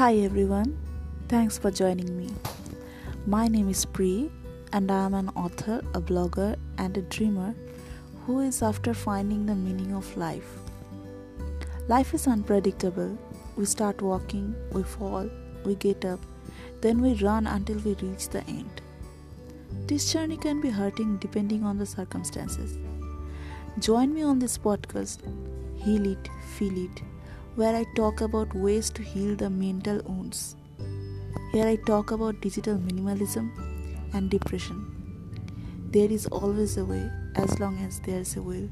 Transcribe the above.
Hi everyone, thanks for joining me. My name is Pri, and I am an author, a blogger, and a dreamer who is after finding the meaning of life. Life is unpredictable. We start walking, we fall, we get up, then we run until we reach the end. This journey can be hurting depending on the circumstances. Join me on this podcast, Heal It, Feel It where I talk about ways to heal the mental wounds. Here I talk about digital minimalism and depression. There is always a way as long as there is a will.